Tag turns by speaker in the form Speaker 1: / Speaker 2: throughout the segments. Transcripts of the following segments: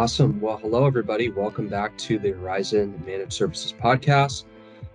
Speaker 1: Awesome. Well, hello, everybody. Welcome back to the Horizon Managed Services Podcast.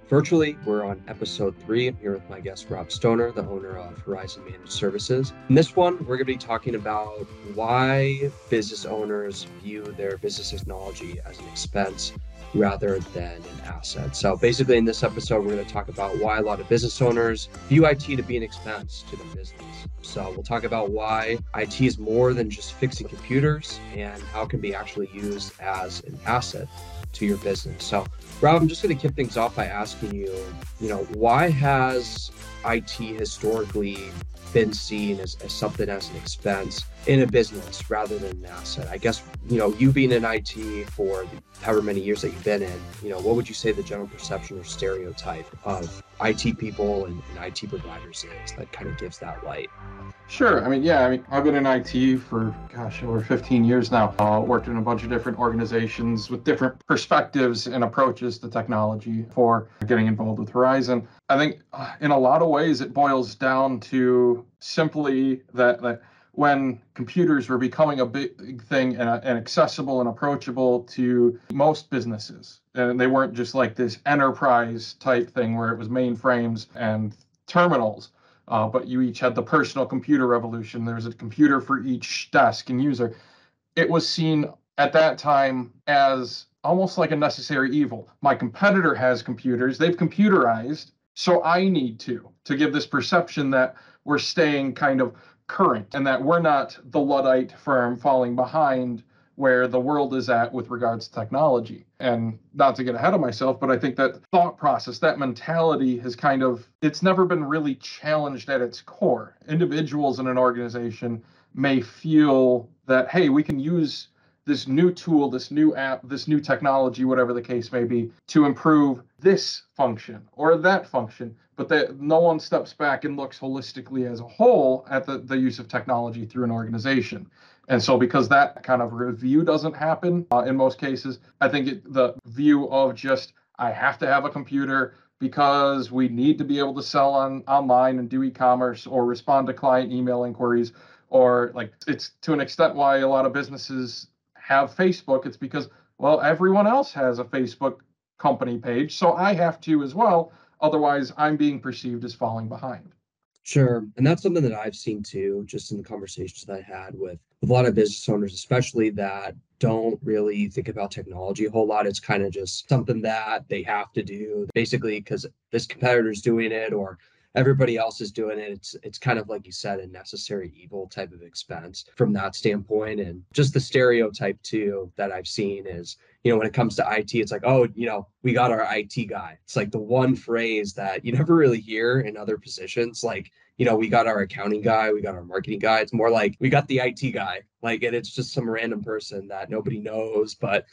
Speaker 1: Virtually, we're on episode three. I'm here with my guest, Rob Stoner, the owner of Horizon Managed Services. In this one, we're going to be talking about why business owners view their business technology as an expense rather than an asset. So, basically, in this episode, we're going to talk about why a lot of business owners view IT to be an expense to their business. So, we'll talk about why IT is more than just fixing computers and how it can be actually used as an asset to your business. So, Rob, I'm just going to kick things off by asking you, you know, why has IT historically been seen as, as something as an expense in a business rather than an asset? I guess, you know, you being in IT for however many years that you've been in, you know, what would you say the general perception or stereotype of IT people and, and IT providers is that kind of gives that light?
Speaker 2: Sure. I mean, yeah. I mean, I've been in IT for gosh over 15 years now. Uh, worked in a bunch of different organizations with different perspectives and approaches to technology for getting involved with Horizon. I think uh, in a lot of ways it boils down to simply that that when computers were becoming a big thing and, and accessible and approachable to most businesses, and they weren't just like this enterprise type thing where it was mainframes and terminals uh, but you each had the personal computer revolution. There was a computer for each desk and user. It was seen at that time as almost like a necessary evil. My competitor has computers, they've computerized, so I need to, to give this perception that we're staying kind of current and that we're not the Luddite firm falling behind where the world is at with regards to technology. And not to get ahead of myself, but I think that thought process, that mentality has kind of, it's never been really challenged at its core. Individuals in an organization may feel that, hey, we can use this new tool, this new app, this new technology, whatever the case may be, to improve this function or that function, but that no one steps back and looks holistically as a whole at the, the use of technology through an organization. And so, because that kind of review doesn't happen uh, in most cases, I think it, the view of just, I have to have a computer because we need to be able to sell on online and do e-commerce or respond to client email inquiries or like it's to an extent why a lot of businesses have Facebook it's because well everyone else has a Facebook company page so I have to as well otherwise I'm being perceived as falling behind
Speaker 1: Sure. And that's something that I've seen too, just in the conversations that I had with, with a lot of business owners, especially that don't really think about technology a whole lot. It's kind of just something that they have to do basically because this competitor's doing it or everybody else is doing it. It's it's kind of like you said, a necessary evil type of expense from that standpoint. And just the stereotype too that I've seen is, you know, when it comes to IT, it's like, oh, you know, we got our IT guy. It's like the one phrase that you never really hear in other positions. Like, you know, we got our accounting guy, we got our marketing guy. It's more like we got the IT guy. Like, and it's just some random person that nobody knows, but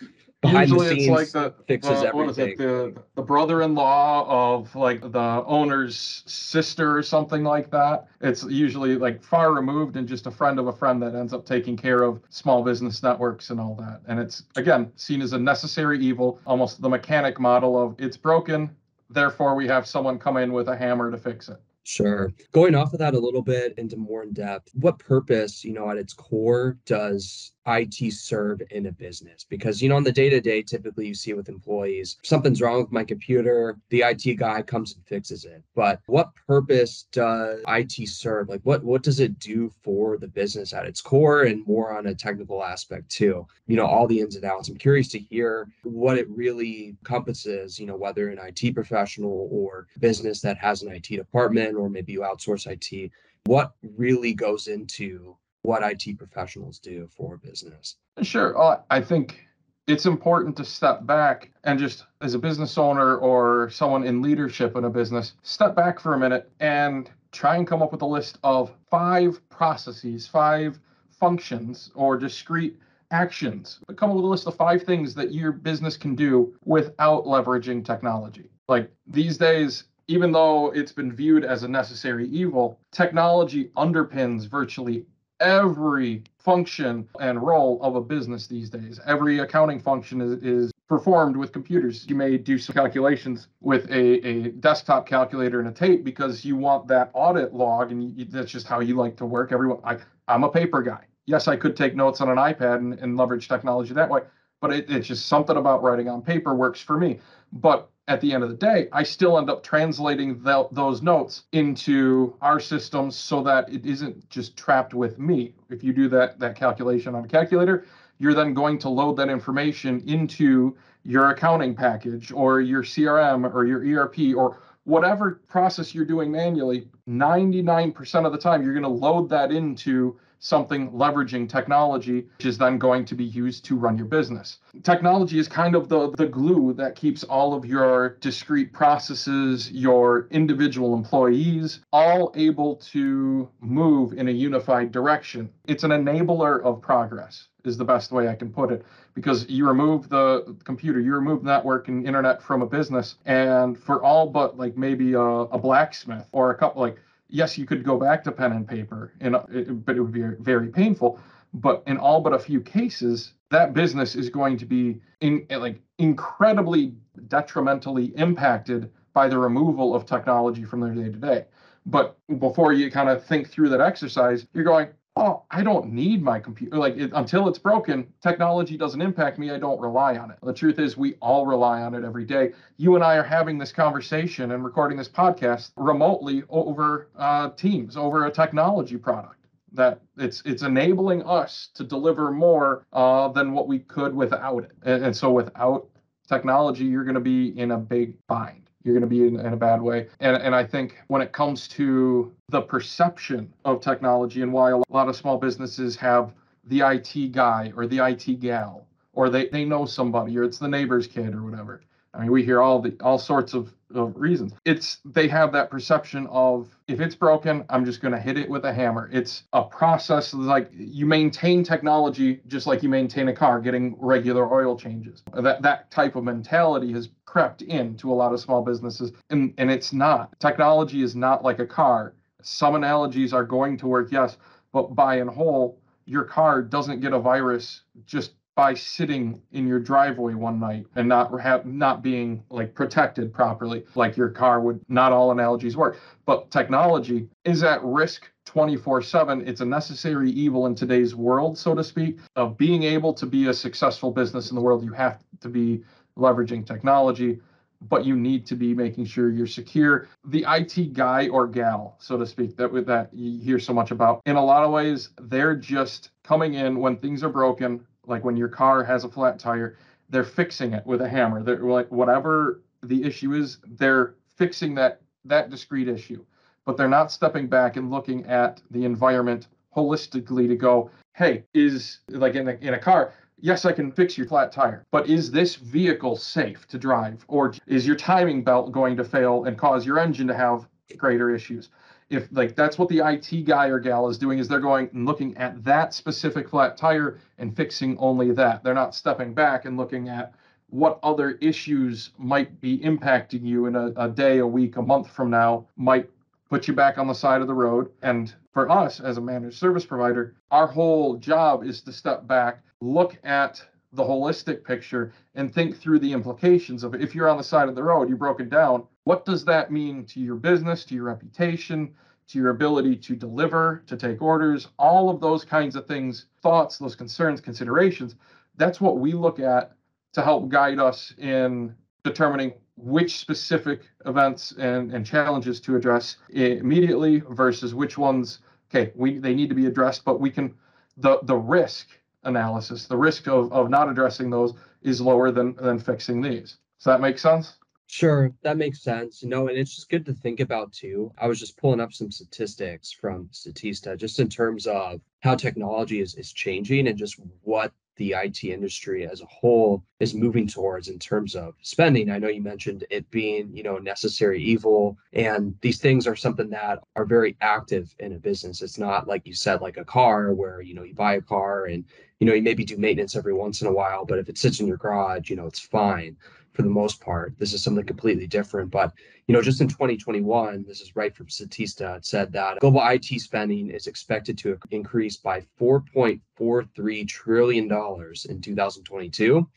Speaker 1: behind Usually the scenes it's like the, fixes
Speaker 2: the,
Speaker 1: everything.
Speaker 2: What is it? The, the brother-in-law of like the owner's sister or something like that. It's usually like far removed and just a friend of a friend that ends up taking care of small business networks and all that. And it's again seen as a necessary evil, almost the mechanic model of it's broken, therefore we have someone come in with a hammer to fix it.
Speaker 1: Sure. Going off of that a little bit into more in depth, what purpose, you know, at its core does IT serve in a business? Because, you know, on the day to day, typically you see with employees, something's wrong with my computer, the IT guy comes and fixes it. But what purpose does IT serve? Like, what, what does it do for the business at its core and more on a technical aspect too? You know, all the ins and outs. I'm curious to hear what it really encompasses, you know, whether an IT professional or business that has an IT department or maybe you outsource IT. What really goes into what IT professionals do for business?
Speaker 2: Sure. Uh, I think it's important to step back and just as a business owner or someone in leadership in a business, step back for a minute and try and come up with a list of five processes, five functions or discrete actions. Come up with a list of five things that your business can do without leveraging technology. Like these days, even though it's been viewed as a necessary evil, technology underpins virtually every function and role of a business these days. Every accounting function is, is performed with computers. You may do some calculations with a, a desktop calculator and a tape because you want that audit log, and you, that's just how you like to work. Everyone, I, I'm a paper guy. yes, I could take notes on an iPad and, and leverage technology that way, but it, it's just something about writing on paper works for me. But at the end of the day, I still end up translating the, those notes into our systems so that it isn't just trapped with me. If you do that that calculation on a calculator, you're then going to load that information into your accounting package or your CRM or your ERP or whatever process you're doing manually. 99% of the time, you're going to load that into something leveraging technology, which is then going to be used to run your business. Technology is kind of the, the glue that keeps all of your discrete processes, your individual employees, all able to move in a unified direction. It's an enabler of progress, is the best way I can put it. Because you remove the computer, you remove network and internet from a business, and for all but like maybe a, a blacksmith or a couple like yes, you could go back to pen and paper, and uh, it, but it would be very painful. But in all but a few cases, that business is going to be in eh, like incredibly detrimentally impacted by the removal of technology from their day to day. But before you kind of think through that exercise, you're going, oh, I don't need my computer. Like it, until it's broken, technology doesn't impact me. I don't rely on it. The truth is, we all rely on it every day. You and I are having this conversation and recording this podcast remotely over uh, Teams, over a technology product. That it's it's enabling us to deliver more uh, than what we could without it. And, and so without technology, you're going to be in a big bind you're going to be in, in, a bad way. And, and I think when it comes to the perception of technology and why a lot of small businesses have the IT guy or the IT gal, or they, they know somebody, or it's the neighbor's kid or whatever. I mean, we hear all the all sorts of, of reasons. It's they have that perception of if it's broken, I'm just going to hit it with a hammer. It's a process like you maintain technology just like you maintain a car, getting regular oil changes. That that type of mentality has crept into a lot of small businesses, and and it's not. Technology is not like a car. Some analogies are going to work, yes, but by and whole, your car doesn't get a virus just by sitting in your driveway one night and not have not being like protected properly like your car would not all analogies work but technology is at risk 24/7 it's a necessary evil in today's world so to speak of being able to be a successful business in the world you have to be leveraging technology but you need to be making sure you're secure. The IT guy or gal, so to speak, that that you hear so much about. In a lot of ways, they're just coming in when things are broken, like when your car has a flat tire, they're fixing it with a hammer. They're like whatever the issue is, they're fixing that that discrete issue. But they're not stepping back and looking at the environment holistically to go, hey, is like in a, in a car, yes, I can fix your flat tire, but is this vehicle safe to drive? Or is your timing belt going to fail and cause your engine to have greater issues? If like that's what the IT guy or gal is doing is they're going and looking at that specific flat tire and fixing only that. They're not stepping back and looking at what other issues might be impacting you in a, a day, a week, a month from now might put you back on the side of the road. And for us as a managed service provider, our whole job is to step back, look at the holistic picture and think through the implications of. If you're on the side of the road, you're broken down, what does that mean to your business, to your reputation, to your ability to deliver, to take orders, all of those kinds of things, thoughts, those concerns, considerations. That's what we look at to help guide us in determining which specific events and, and challenges to address immediately versus which ones, okay, we they need to be addressed, but we can the the risk analysis, the risk of, of not addressing those is lower than than fixing these. Does that make sense?
Speaker 1: Sure, that makes sense. You know, and it's just good to think about too. I was just pulling up some statistics from Statista just in terms of how technology is, is changing and just what the IT industry as a whole is moving towards in terms of spending. I know you mentioned it being, you know, necessary evil and these things are something that are very active in a business. It's not like you said like a car where, you know, you buy a car and, you know, you maybe do maintenance every once in a while, but if it sits in your garage, you know, it's fine for the most part. This is something completely different. But, you know, just in 2021, this is right from Statista, it said that global IT spending is expected to increase by $4.43 trillion in 2022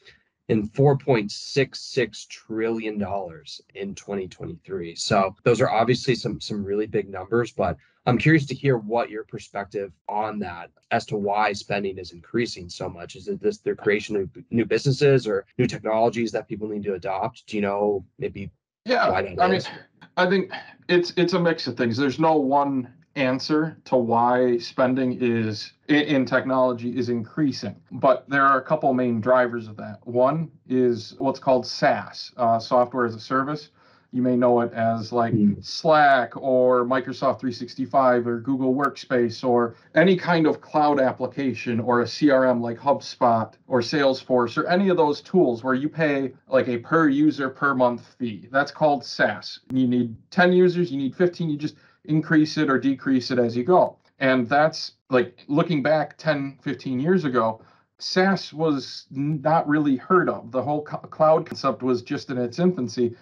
Speaker 1: and 4.66 trillion dollars in 2023. So those are obviously some some really big numbers, but I'm curious to hear what your perspective on that as to why spending is increasing so much. Is it this the creation of new businesses or new technologies that people need to adopt? Do you know maybe
Speaker 2: yeah, I mean, I think it's it's a mix of things. There's no one answer to why spending is in technology is increasing. But there are a couple main drivers of that. One is what's called SaaS, uh, software as a service. You may know it as like mm. Slack or Microsoft 365 or Google Workspace or any kind of cloud application or a CRM like HubSpot or Salesforce or any of those tools where you pay like a per user per month fee. That's called SaaS. You need 10 users, you need 15, you just increase it or decrease it as you go. And that's like looking back 10, 15 years ago, SaaS was not really heard of. The whole cloud concept was just in its infancy.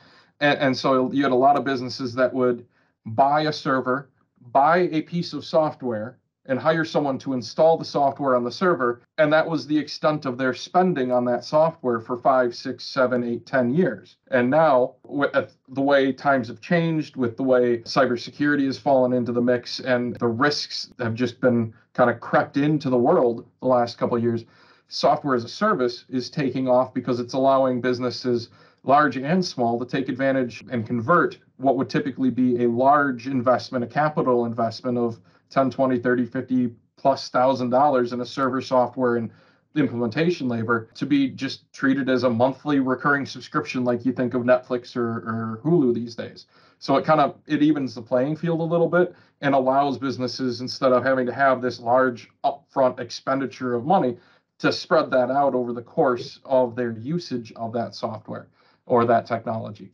Speaker 2: And, and so you had a lot of businesses that would buy a server, buy a piece of software, and hire someone to install the software on the server. And that was the extent of their spending on that software for five, six, seven, eight, ten years. And now, with uh, the way times have changed, with the way cybersecurity has fallen into the mix, and the risks have just been kind of crept into the world the last couple of years, software as a service is taking off because it's allowing businesses large and small to take advantage and convert what would typically be a large investment, a capital investment of 10, 20, 30, 50 plus thousand dollars in a server software and implementation labor to be just treated as a monthly recurring subscription like you think of Netflix or, or Hulu these days. So it kind of it evens the playing field a little bit and allows businesses instead of having to have this large upfront expenditure of money to spread that out over the course of their usage of that software or that technology.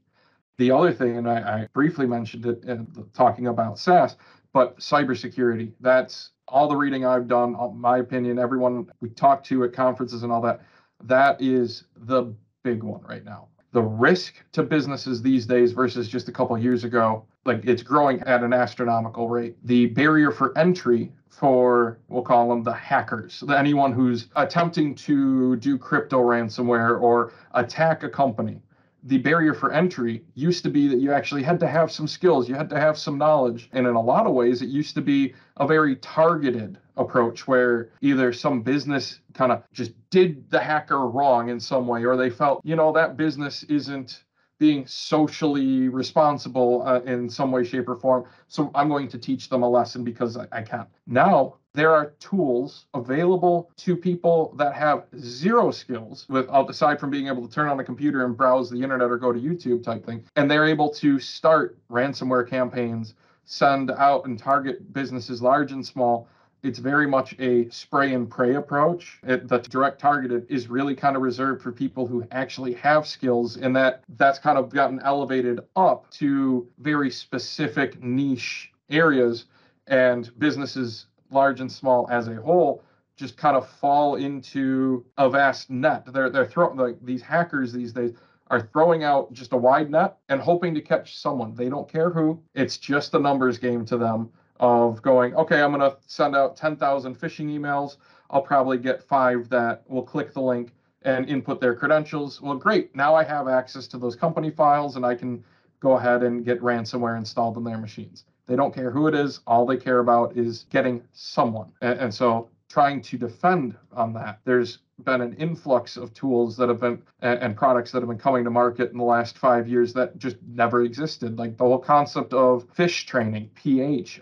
Speaker 2: The other thing, and I, I briefly mentioned it in talking about SaaS, but cybersecurity, that's all the reading I've done, my opinion, everyone we talk to at conferences and all that, that is the big one right now. The risk to businesses these days versus just a couple years ago, like it's growing at an astronomical rate. The barrier for entry for we'll call them the hackers, the anyone who's attempting to do crypto ransomware or attack a company the barrier for entry used to be that you actually had to have some skills, you had to have some knowledge. And in a lot of ways, it used to be a very targeted approach where either some business kind of just did the hacker wrong in some way, or they felt, you know, that business isn't being socially responsible uh, in some way, shape, or form. So I'm going to teach them a lesson because I, I can. Now there are tools available to people that have zero skills with uh, aside from being able to turn on a computer and browse the internet or go to YouTube type thing. And they're able to start ransomware campaigns, send out and target businesses large and small it's very much a spray and pray approach. It, the direct targeted is really kind of reserved for people who actually have skills, and that that's kind of gotten elevated up to very specific niche areas, and businesses, large and small as a whole, just kind of fall into a vast net. They're they're throwing like these hackers these days are throwing out just a wide net and hoping to catch someone. They don't care who. It's just a numbers game to them of going, okay, I'm going to send out 10,000 phishing emails. I'll probably get five that will click the link and input their credentials. Well, great. Now I have access to those company files and I can go ahead and get ransomware installed on their machines. They don't care who it is. All they care about is getting someone. And, and so trying to defend on that, there's been an influx of tools that have been and, and, products that have been coming to market in the last five years that just never existed. Like the whole concept of fish training, PHISH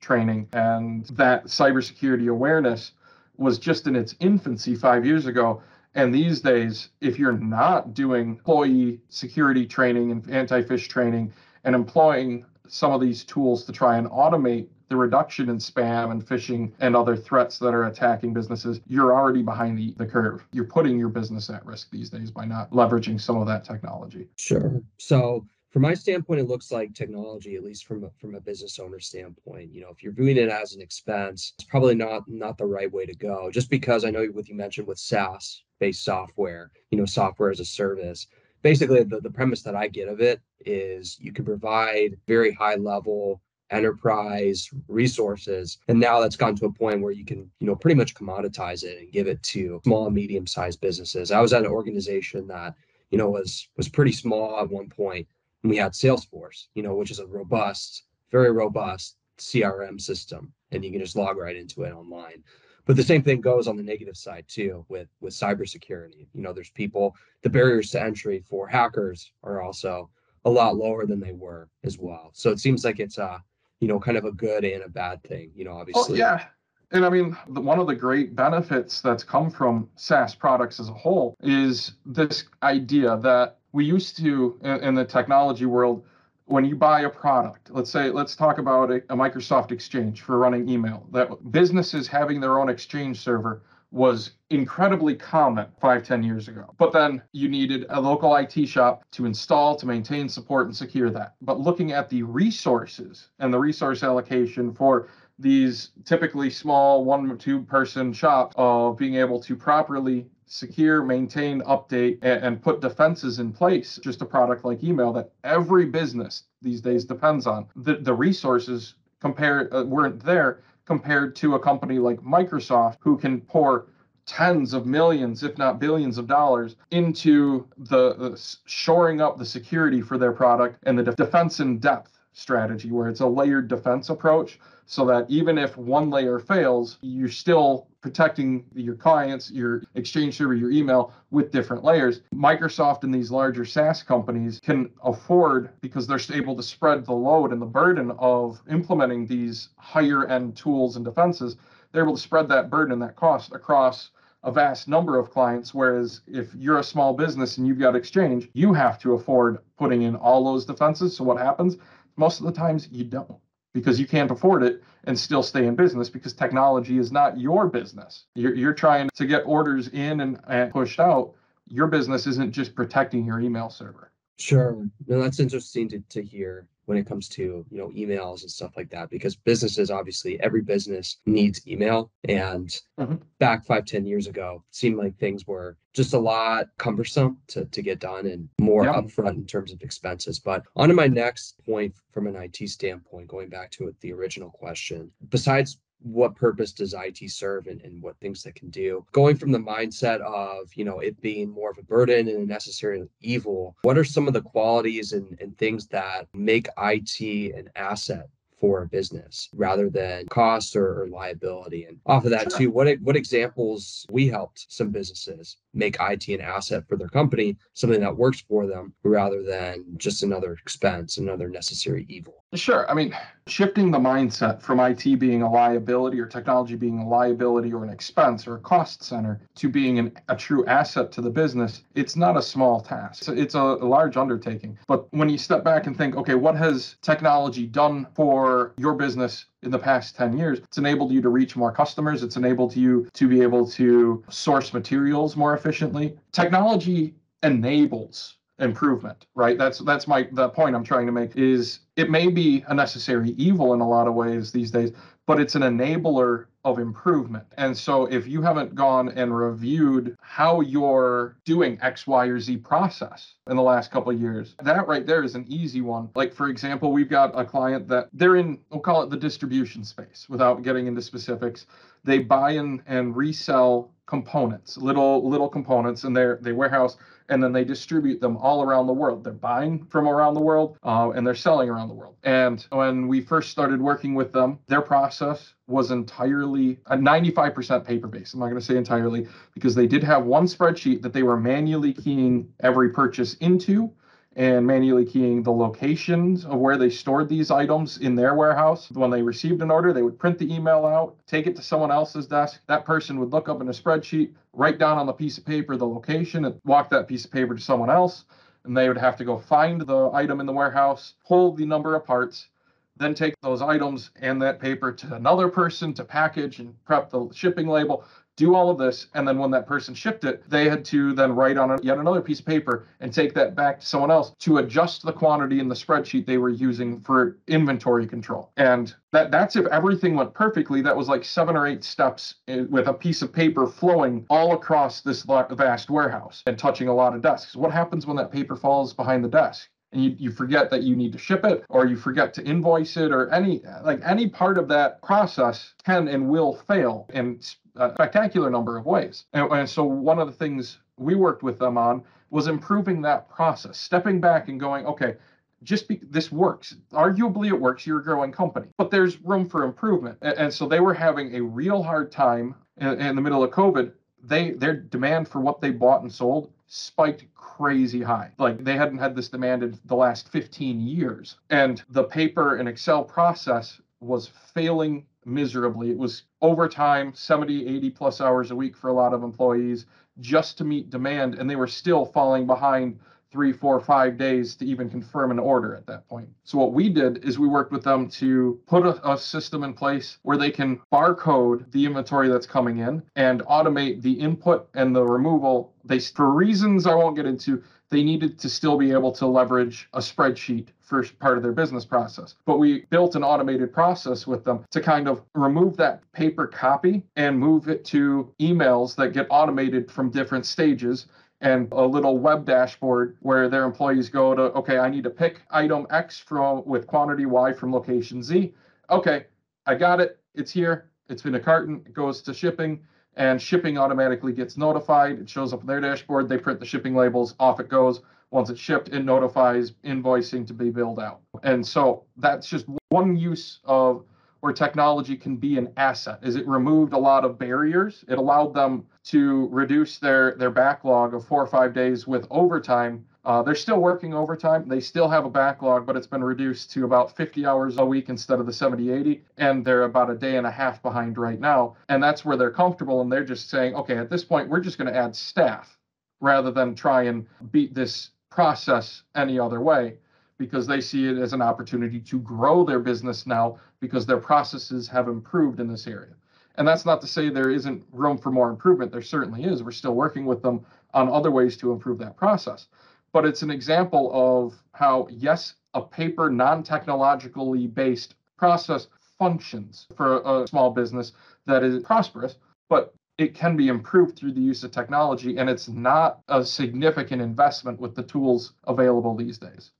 Speaker 2: training, and that cybersecurity awareness was just in its infancy five years ago. And these days, if you're not doing employee security training and anti fish training and employing some of these tools to try and automate the reduction in spam and phishing and other threats that are attacking businesses, you're already behind the, the curve. You're putting your business at risk these days by not leveraging some of that technology.
Speaker 1: Sure. So from my standpoint, it looks like technology, at least from a, from a business owner standpoint, you know, if you're viewing it as an expense, it's probably not not the right way to go. Just because I know what you mentioned with SaaS based software, you know, software as a service. Basically, the, the premise that I get of it is you can provide very high level enterprise resources. And now that's gotten to a point where you can, you know, pretty much commoditize it and give it to small and medium sized businesses. I was at an organization that, you know, was was pretty small at one point, and we had Salesforce, you know, which is a robust, very robust CRM system, and you can just log right into it online. But the same thing goes on the negative side too with with cybersecurity. You know, there's people the barriers to entry for hackers are also a lot lower than they were as well. So it seems like it's a you know kind of a good and a bad thing. You know, oh, obviously.
Speaker 2: Oh, yeah. And I mean, one of the great benefits that's come from SaaS products as a whole is this idea that we used to in the technology world when you buy a product, let's say, let's talk about a, a, Microsoft Exchange for running email, that businesses having their own Exchange server was incredibly common five, ten years ago. But then you needed a local IT shop to install, to maintain, support, and secure that. But looking at the resources and the resource allocation for these typically small one or two person shops of being able to properly secure, maintain, update, and, and, put defenses in place. Just a product like email that every business these days depends on. The, the resources compared uh, weren't there compared to a company like Microsoft who can pour tens of millions, if not billions of dollars into the, the shoring up the security for their product and the de- defense in depth strategy where it's a layered defense approach so that even if one layer fails, you're still protecting your clients, your exchange server, your email with different layers. Microsoft and these larger SaaS companies can afford, because they're able to spread the load and the burden of implementing these higher end tools and defenses, they're able to spread that burden and that cost across a vast number of clients. Whereas if you're a small business and you've got Exchange, you have to afford putting in all those defenses. So what happens? Most of the times you don't because you can't afford it and still stay in business because technology is not your business. You're, you're trying to get orders in and, and pushed out. Your business isn't just protecting your email server.
Speaker 1: Sure. No, that's interesting to, to hear when it comes to you know emails and stuff like that because businesses obviously every business needs email. And mm-hmm. back five ten years ago seemed like things were just a lot cumbersome to, to get done and more upfront in terms of expenses. But on to my next point from an it standpoint going back to the original question besides what purpose does IT serve and, and what things that can do. Going from the mindset of, you know, it being more of a burden and a necessary evil, what are some of the qualities and, and things that make IT an asset for a business rather than cost or, or liability. And off of that sure. too, what what examples we helped some businesses make IT an asset for their company, something that works for them rather than just another expense, another necessary evil.
Speaker 2: Sure. I mean, shifting the mindset from IT being a liability or technology being a liability or an expense or a cost center to being an, a true asset to the business, it's not a small task. It's, a, a, large undertaking. But when you step back and think, okay, what has technology done for your business in the past 10 years it's enabled you to reach more customers it's enabled you to be able to source materials more efficiently technology enables improvement right that's that's my the point i'm trying to make is it may be a necessary evil in a lot of ways these days but it's an enabler of improvement. And so if you haven't gone and reviewed how you're doing X, Y, or Z process in the last couple of years, that right there is an easy one. Like for example, we've got a client that they're in, we'll call it the distribution space without getting into specifics. They buy and, and resell components, little little components in their they warehouse and then they distribute them all around the world. They're buying from around the world uh, and they're selling around the world. And when we first started working with them, their process was entirely a 95% paper based. I'm not going to say entirely because they did have one spreadsheet that they were manually keying every purchase into and manually keying the locations of where they stored these items in their warehouse. When they received an order, they would print the email out, take it to someone else's desk. That person would look up in a spreadsheet, write down on the piece of paper the location, and walk that piece of paper to someone else. And they would have to go find the item in the warehouse, pull the number of parts, then take those items and that paper to another person to package and prep the shipping label do all of this and then when that person shipped it they had to then write on yet another piece of paper and take that back to someone else to adjust the quantity in the spreadsheet they were using for inventory control. And that that's if everything went perfectly that was like seven or eight steps eh, with a piece of paper flowing all across this vast warehouse and touching a lot of desks. What happens when that paper falls behind the desk you, you forget that you need to ship it or you forget to invoice it or any like any part of that process can and will fail in a spectacular number of ways. And, and so one of the things we worked with them on was improving that process, stepping back and going, okay, just be, this works. Arguably, it works. You're a growing company, but there's room for improvement. And, and so they were having a real hard time in, in, the middle of COVID. They their demand for what they bought and sold spiked crazy high. Like they hadn't had this demand in the last 15 years, and the paper and Excel process was failing miserably. It was overtime, 70, 80 plus hours a week for a lot of employees just to meet demand, and they were still falling behind three, four, five days to even confirm an order at that point. So what we did is we worked with them to put a, a, system in place where they can barcode the inventory that's coming in and automate the input and the removal. They for reasons I won't get into, they needed to still be able to leverage a spreadsheet for part of their business process. But we built an automated process with them to kind of remove that paper copy and move it to emails that get automated from different stages and a little web dashboard where their employees go to, okay, I need to pick item X from with quantity Y from location Z. Okay, I got it. It's here. It's in a carton. It goes to shipping, and shipping automatically gets notified. It shows up on their dashboard. They print the shipping labels. Off it goes. Once it's shipped, it notifies invoicing to be billed out. And so that's just one use of where technology can be an asset is it removed a lot of barriers? It allowed them to reduce their their backlog of four or five days with overtime. Uh, they're still working overtime. They still have a backlog but it's been reduced to about 50 hours a week instead of the 70 80 and they're about a day and a half behind right now. And that's where they're comfortable and they're just saying okay at this point we're just going to add staff rather than try and beat this process any other way because they see it as an opportunity to grow their business now because their processes have improved in this area. And that's not to say there isn't room for more improvement. There certainly is. We're still working with them on other ways to improve that process. But it's an example of how, yes, a paper, non technologically based process functions for a small business that is prosperous, but it can be improved through the use of technology. And it's not a significant investment with the tools available these days.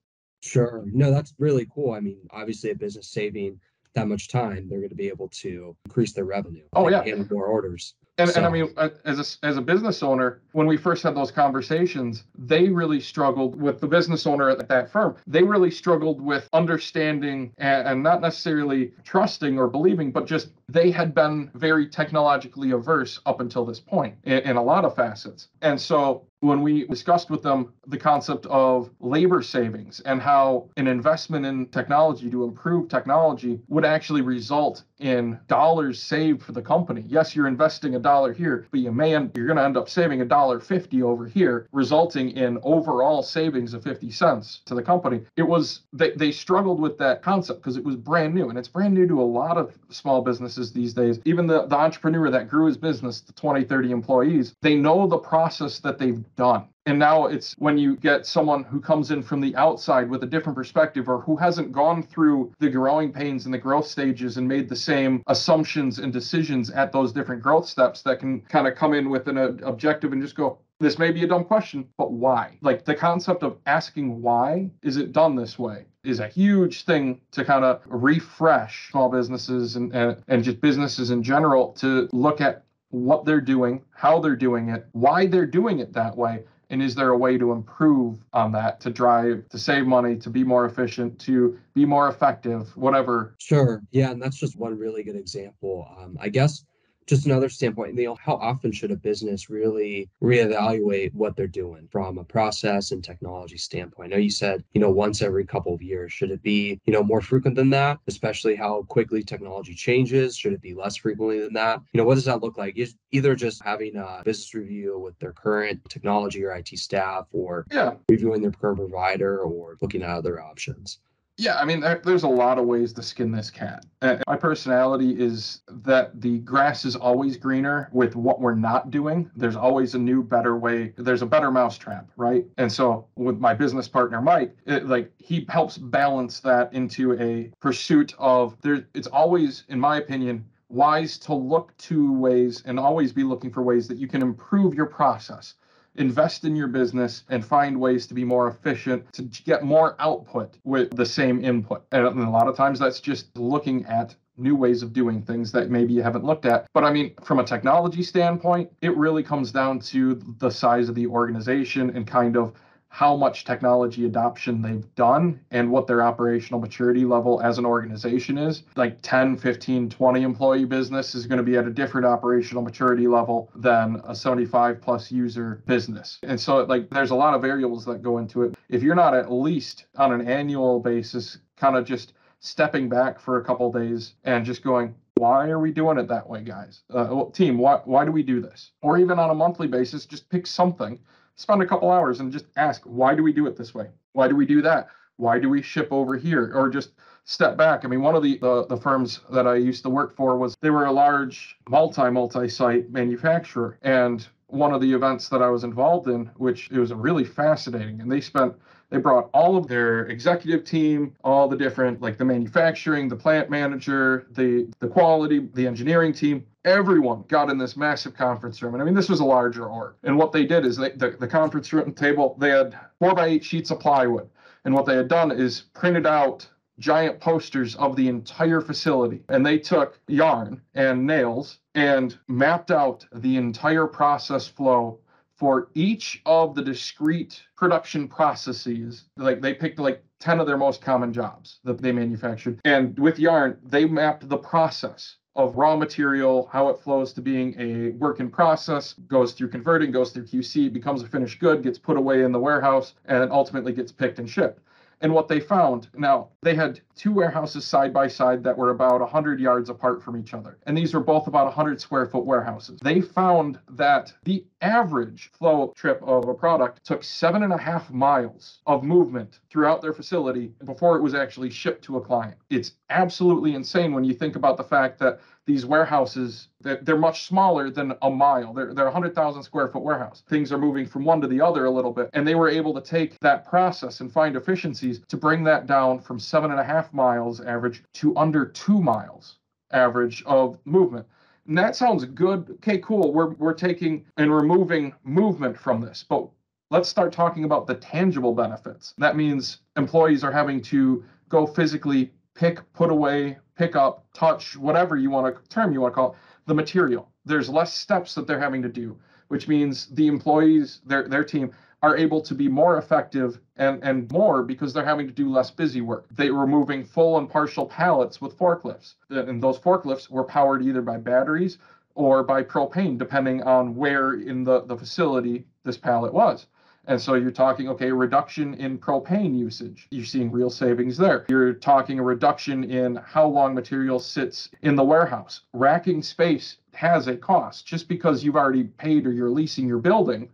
Speaker 1: Sure. No, that's really cool. I mean, obviously, a business saving that much time, they're going to be able to increase their revenue.
Speaker 2: Oh, yeah.
Speaker 1: And more orders.
Speaker 2: And, so. and I mean, uh, as a, as a business owner, when we first had those conversations, they really struggled with the business owner at that firm. They really struggled with understanding and, and not necessarily trusting or believing, but just they had been very technologically averse up until this point in, in a lot of facets. And so when we discussed with them the concept of labor savings and how an investment in technology to improve technology would actually result in dollars saved for the company. Yes, you're investing a dollar here, but you may end, you're going to end up saving a dollar 50 over here, resulting in overall savings of 50 cents to the company. It was they, they struggled with that concept because it was brand new and it's brand new to a lot of small businesses these days. Even the, the entrepreneur that grew his business to 20, 30 employees, they know the process that they've done. And now it's when you get someone who comes in from the outside with a different perspective or who hasn't gone through the growing pains and the growth stages and made the same assumptions and decisions at those different growth steps that can kind of come in with an uh, objective and just go, this may be a dumb question, but why? Like the concept of asking why is it done this way is a huge thing to kind of refresh small businesses and, and, and just businesses in general to look at what they're doing, how they're doing it, why they're doing it that way, and is there a way to improve on that to drive to save money to be more efficient to be more effective whatever.
Speaker 1: Sure. Yeah and that's just one really good example. Um, i guess just another standpoint, you know, how often should a business really reevaluate what they're doing from a process and technology standpoint? I know you said, you know, once every couple of years. Should it be, you know, more frequent than that, especially how quickly technology changes? Should it be less frequently than that? You know, what does that look like? Is either just having a business review with their current technology or IT staff or
Speaker 2: yeah.
Speaker 1: reviewing their current provider or looking at other options?
Speaker 2: Yeah, I mean, there's a lot of ways to skin this cat. Uh, my personality is that the grass is always greener with what we're not doing. There's always a new, better way. There's a better mousetrap, right? And so, with my business partner Mike, it, like he helps balance that into a pursuit of there. It's always, in my opinion, wise to look to ways and always be looking for ways that you can improve your process invest in your business and find ways to be more efficient to get more output with the same input and a lot of times that's just looking at new ways of doing things that maybe you haven't looked at. But I mean, from a technology standpoint, it really comes down to the size of the organization and kind of how much technology adoption they've done and what their operational maturity level as an organization is. Like 10, 15, 20 employee business is going to be at a different operational maturity level than a 75 plus user business. And so like there's a lot of variables that go into it. If you're not at least on an annual basis kind of just stepping back for a couple days and just going, why are we doing it that way, guys? Uh, team, why, why do we do this? Or even on a monthly basis, just pick something, spend a couple hours and just ask, why do we do it this way? Why do we do that? Why do we ship over here? Or just step back. I mean, one of the, the, the firms that I used to work for was they were a large multi multi site manufacturer, and one of the events that I was involved in, which it was really fascinating, and they spent they brought all of their executive team, all the different, like the manufacturing, the plant manager, the the quality, the engineering team. Everyone got in this massive conference room. And I mean, this was a larger org. And what they did is they, the, the conference room table, they had four by eight sheets of plywood. And what they had done is printed out giant posters of the entire facility. And they took yarn and nails and mapped out the entire process flow for each of the discrete production processes. Like they picked like 10 of their most common jobs that they manufactured. And with yarn, they mapped the process of raw material, how it flows to being a work in process, goes through converting, goes through QC, becomes a finished good, gets put away in the warehouse, and ultimately gets picked and shipped. And what they found now, they had two warehouses side by side that were about 100 yards apart from each other. And these were both about 100 square foot warehouses. They found that the average flow trip of a product took seven and a half miles of movement throughout their facility before it was actually shipped to a client. It's absolutely insane when you think about the fact that these warehouses they're much smaller than a mile. They're, they're 100000 square foot warehouse. Things are moving from one to the other a little bit and they were able to take that process and find efficiencies to bring that down from seven and a half miles average to under two miles average of movement. And that sounds good. Okay cool. We're, we're taking and removing movement from this but let's start talking about the tangible benefits. That means employees are having to go physically pick put away pick up, touch, whatever you want to term you want to call it, the material. There's less steps that they're having to do, which means the employees, their their team, are able to be more effective and, and more because they're having to do less busy work. They were moving full and partial pallets with forklifts. And those forklifts were powered either by batteries or by propane, depending on where in the, the facility this pallet was. And so you're talking, okay, reduction in propane usage. You're seeing real savings there. You're talking a reduction in how long material sits in the warehouse. Racking space has a cost. Just because you've already paid or you're leasing your building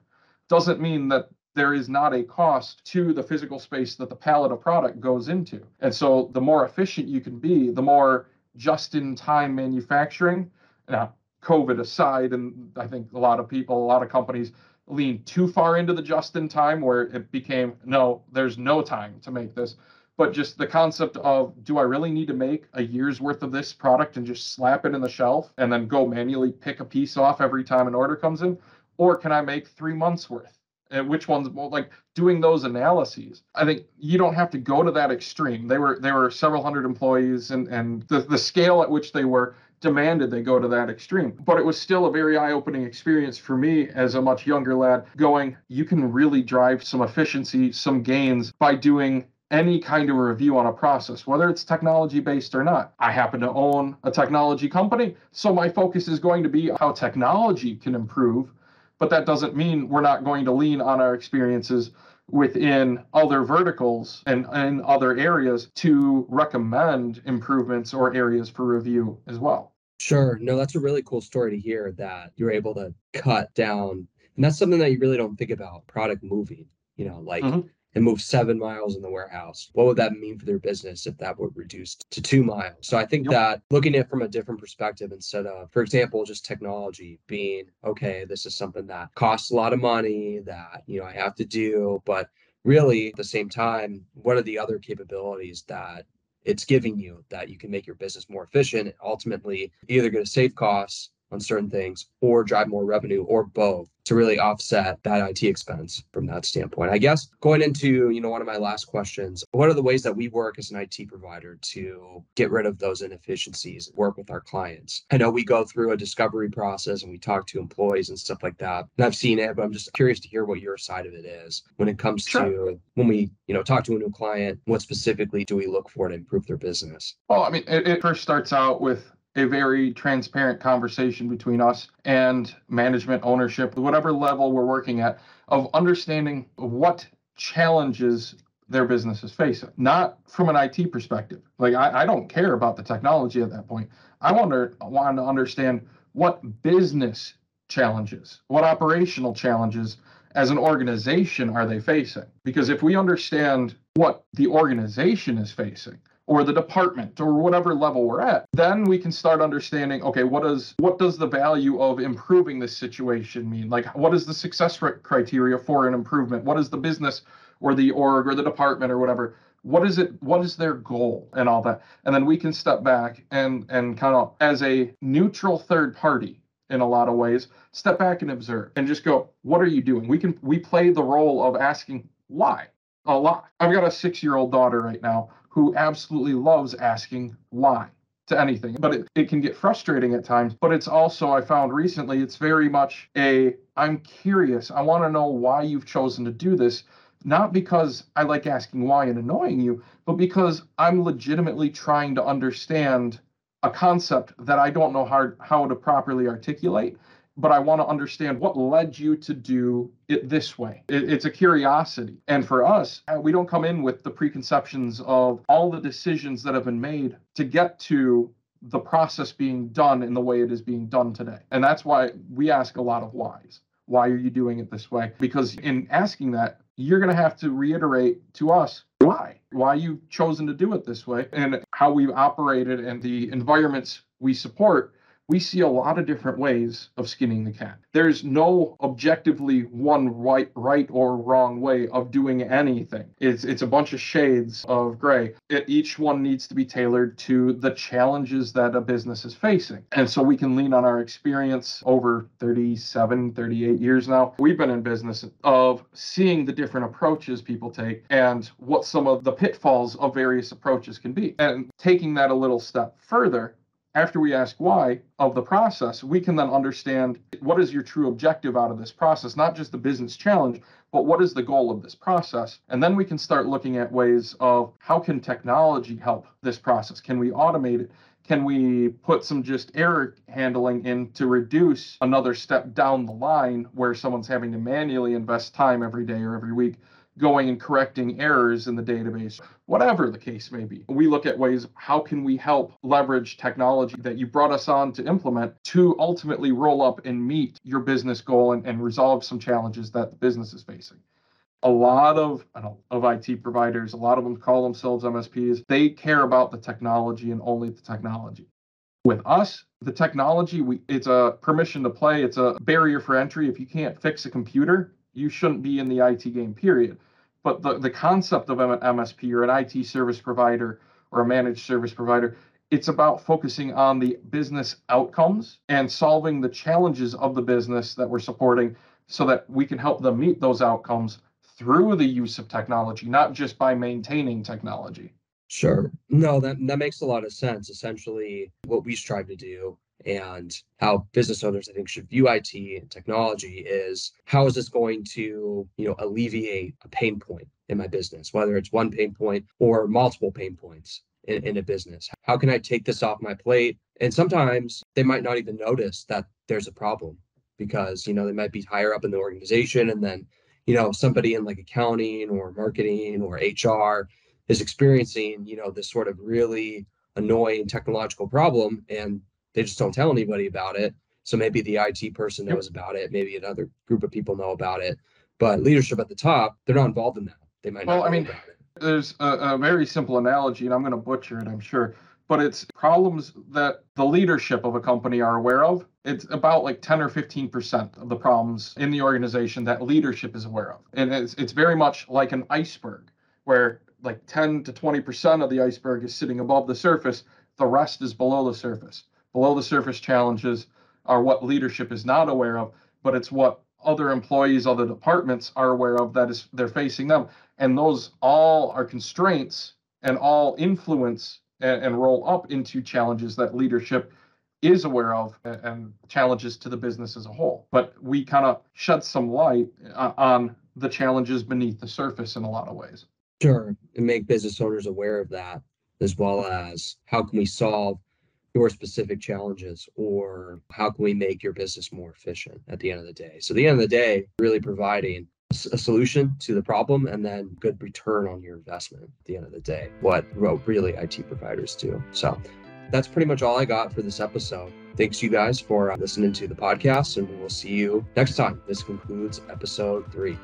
Speaker 2: doesn't mean that there is not a cost to the physical space that the pallet of product goes into. And so the more efficient you can be, the more just in time manufacturing. Now, COVID aside, and I think a lot of people, a lot of companies lean too far into the just in time where it became no, there's no time to make this. But just the concept of do I really need to make a year's worth of this product and just slap it in the shelf and then go manually pick a piece off every time an order comes in? Or can I make three months worth? And which ones like doing those analyses i think you don't have to go to that extreme they were they were several hundred employees and and the, the scale at which they were demanded they go to that extreme. But it was still a very eye opening experience for me as a much younger lad, going, you can really drive some efficiency, some gains by doing any kind of review on a process, whether it's technology based or not. I happen to own a technology company, so my focus is going to be how technology can improve. But that doesn't mean we're not going to lean on our experiences within other verticals and in other areas to recommend improvements or areas for review as well.
Speaker 1: Sure. No, that's a really cool story to hear that you're able to cut down. And that's something that you really don't think about product moving, you know, like mm-hmm and move seven miles in the warehouse. What would that mean for their business if that would reduce to two miles? So I think yep. that looking at it from a different perspective instead of, for example, just technology being, okay, this is something that costs a lot of money that, you know, I have to do, but really at the same time, what are the other capabilities that it's giving you that you can make your business more efficient? Ultimately, either going to save costs on certain things or drive more revenue or both to really offset that IT expense from that standpoint. I guess going into, you know, one of my last questions, what are the ways that we work as an IT provider to get rid of those inefficiencies, work with our clients? I know we go through a discovery process and we talk to employees and stuff like that. And I've seen it, but I'm just curious to hear what your side of it is when it comes sure. to when we, you know, talk to a new client, what specifically do we look for to improve their business?
Speaker 2: Well, I mean, it, it first starts out with a very transparent conversation between us and management ownership, whatever level we're working at, of understanding what challenges their business is facing, not from an IT perspective. Like I, I don't care about the technology at that point. I to want to understand what business challenges, what operational challenges as an organization are they facing? Because if we understand what the organization is facing, or the department or whatever level we're at then we can start understanding okay what does what does the value of improving this situation mean? Like what is the success criteria for an improvement? What is the business or the org or the department or whatever? What is it what is their goal and all that? And then we can step back and and kind of as a neutral third party in a lot of ways step back and observe and just go what are you doing? We can we play the role of asking why a lot. I've got a six year old daughter right now who absolutely loves asking why to anything. But it, it can get frustrating at times. But it's also i found recently it's very much a i'm curious. I want to know why you've chosen to do this. Not because i like asking why and annoying you but because i'm legitimately trying to understand a concept that i don't know how, how to properly articulate but I want to understand what led you to do it this way. It, it's a curiosity. And for us, uh, we don't come in with the preconceptions of all the decisions that have been made to get to the process being done in the way it is being done today. And that's why we ask a lot of whys. Why are you doing it this way? Because in asking that, you're going to have to reiterate to us why, why you've chosen to do it this way and how we've operated and the environments we support we see a lot of different ways of skinning the cat. There's no objectively one right right or wrong way of doing anything. It's it's a bunch of shades of gray. It, each one needs to be tailored to the challenges that a business is facing. And so we can lean on our experience over 37, 38 years now. We've been in business of seeing the different approaches people take and what some of the pitfalls of various approaches can be. And taking that a little step further, after we ask why of the process, we can then understand what is your true objective out of this process, not just the business challenge, but what is the goal of this process? And then we can start looking at ways of how can technology help this process? Can we automate it? Can we put some just error handling in to reduce another step down the line where someone's having to manually invest time every day or every week going and correcting errors in the database, whatever the case may be. We look at ways how can we help leverage technology that you brought us on to implement to ultimately roll up and meet your business goal and, and resolve some challenges that the business is facing. A lot of of IT providers, a lot of them call themselves MSPs. They care about the technology and only the technology. With us, the technology, we, it's a permission to play. It's a barrier for entry. If you can't fix a computer, you shouldn't be in the IT game, period. But the, the concept of an MSP or an IT service provider or a managed service provider, it's about focusing on the business outcomes and solving the challenges of the business that we're supporting so that we can help them meet those outcomes through the use of technology, not just by maintaining technology.
Speaker 1: Sure. No, that, that makes a lot of sense. Essentially, what we strive to do and how business owners I think should view IT and technology is how is this going to, you know, alleviate a pain point in my business, whether it's one pain point or multiple pain points in, in a business. How can I take this off my plate? And sometimes they might not even notice that there's a problem because, you know, they might be higher up in the organization and then, you know, somebody in like accounting or marketing or HR is experiencing, you know, this sort of really annoying technological problem and they just don't tell anybody about it. So maybe the IT person knows about it, maybe another group of people know about it, but leadership at the top, they're not involved in that. They might well,
Speaker 2: I mean, there's a, a very simple analogy, and I'm going to butcher it, I'm sure, but it's problems that the leadership of a company are aware of. It's about like 10 or 15% of the problems in the organization that leadership is aware of. And it's, it's very much like an iceberg where like 10 to 20% of the iceberg is sitting above the surface, the rest is below the surface below the surface challenges are what leadership is not aware of, but it's what other employees, other departments are aware of that is they're facing them. And those all are constraints and all influence and, and roll up into challenges that leadership is aware of and, challenges to the business as a whole. But we kind of shed some light uh, on the challenges beneath the surface in a lot of ways.
Speaker 1: Sure. And make business owners aware of that, as well as how can we solve your specific challenges or how can we make your business more efficient at the end of the day. So, the end of the day, really providing a solution to the problem and then good return on your investment at the end of the day, what really IT providers do. So, that's pretty much all I got for this episode. Thanks, you guys, for uh, listening to the podcast, and we will see you next time. This concludes episode three.